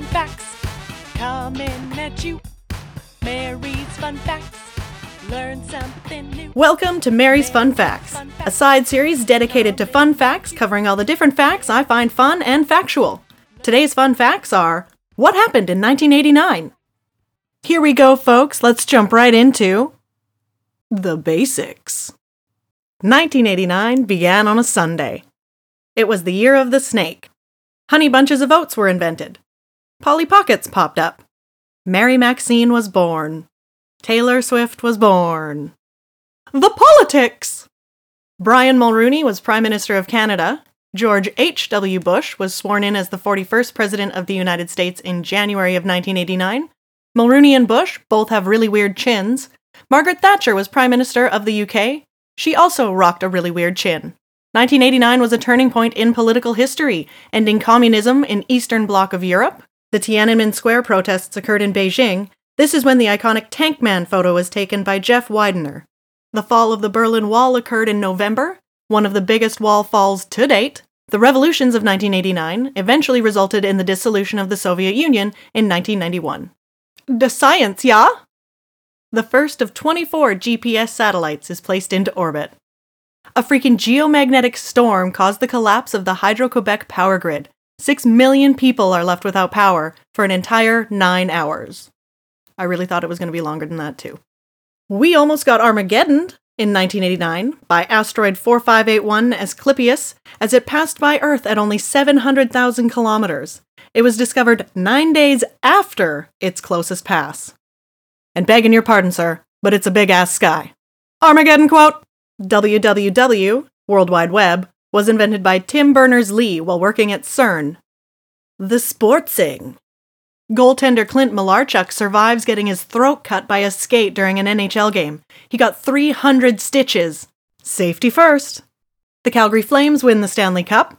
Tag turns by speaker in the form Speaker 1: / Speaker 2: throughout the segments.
Speaker 1: Fun Facts coming at you. Mary's Fun Facts. Learn something new.
Speaker 2: Welcome to Mary's Fun Facts, a side series dedicated to fun facts covering all the different facts I find fun and factual. Today's fun facts are What happened in 1989? Here we go, folks. Let's jump right into the basics. 1989 began on a Sunday. It was the year of the snake. Honey bunches of oats were invented. Polly Pockets popped up. Mary Maxine was born. Taylor Swift was born. The politics! Brian Mulroney was Prime Minister of Canada. George H.W. Bush was sworn in as the 41st President of the United States in January of 1989. Mulroney and Bush both have really weird chins. Margaret Thatcher was Prime Minister of the UK. She also rocked a really weird chin. 1989 was a turning point in political history, ending communism in Eastern Bloc of Europe. The Tiananmen Square protests occurred in Beijing. This is when the iconic Tank Man photo was taken by Jeff Widener. The fall of the Berlin Wall occurred in November, one of the biggest wall falls to date. The revolutions of 1989 eventually resulted in the dissolution of the Soviet Union in 1991. The science, yeah? The first of 24 GPS satellites is placed into orbit. A freaking geomagnetic storm caused the collapse of the Hydro Quebec power grid. Six million people are left without power for an entire nine hours. I really thought it was going to be longer than that, too. We almost got Armageddon in 1989 by asteroid 4581 Asclepius as it passed by Earth at only 700,000 kilometers. It was discovered nine days after its closest pass. And begging your pardon, sir, but it's a big ass sky. Armageddon quote WWW, World Wide Web, was invented by Tim Berners Lee while working at CERN. The Sportsing. Goaltender Clint Malarchuk survives getting his throat cut by a skate during an NHL game. He got 300 stitches. Safety first. The Calgary Flames win the Stanley Cup.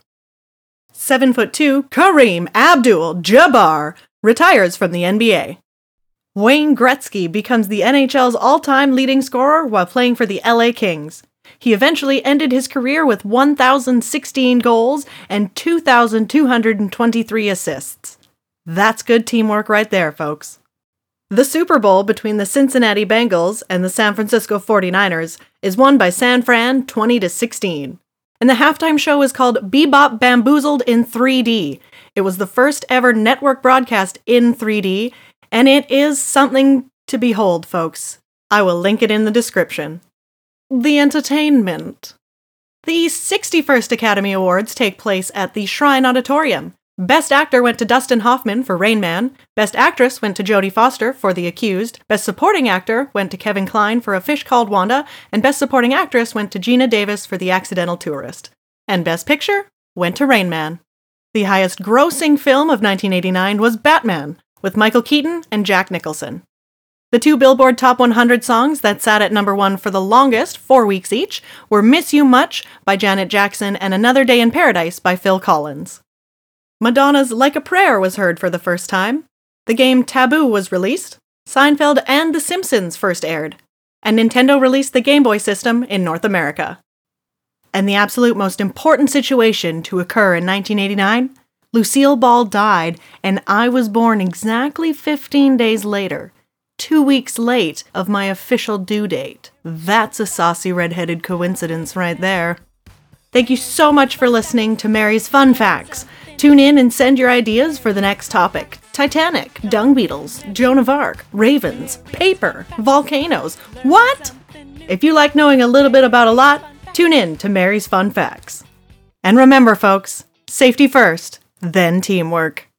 Speaker 2: 7 foot 2 Kareem Abdul Jabbar retires from the NBA. Wayne Gretzky becomes the NHL's all-time leading scorer while playing for the LA Kings. He eventually ended his career with 1,016 goals and 2,223 assists. That's good teamwork right there, folks. The Super Bowl between the Cincinnati Bengals and the San Francisco 49ers is won by San Fran 20 to 16. And the halftime show is called Bebop Bamboozled in 3D. It was the first ever network broadcast in 3D, and it is something to behold, folks. I will link it in the description. The entertainment. The 61st Academy Awards take place at the Shrine Auditorium. Best Actor went to Dustin Hoffman for Rain Man. Best Actress went to Jodie Foster for The Accused. Best Supporting Actor went to Kevin Kline for A Fish Called Wanda. And Best Supporting Actress went to Geena Davis for The Accidental Tourist. And Best Picture went to Rain Man. The highest grossing film of 1989 was Batman, with Michael Keaton and Jack Nicholson. The two Billboard Top 100 songs that sat at number one for the longest, four weeks each, were Miss You Much by Janet Jackson and Another Day in Paradise by Phil Collins. Madonna's Like a Prayer was heard for the first time. The game Taboo was released. Seinfeld and The Simpsons first aired. And Nintendo released the Game Boy system in North America. And the absolute most important situation to occur in 1989 Lucille Ball died, and I was born exactly 15 days later, two weeks late of my official due date. That's a saucy redheaded coincidence right there. Thank you so much for listening to Mary's Fun Facts. Tune in and send your ideas for the next topic Titanic, dung beetles, Joan of Arc, ravens, paper, volcanoes. What? If you like knowing a little bit about a lot, tune in to Mary's Fun Facts. And remember, folks, safety first, then teamwork.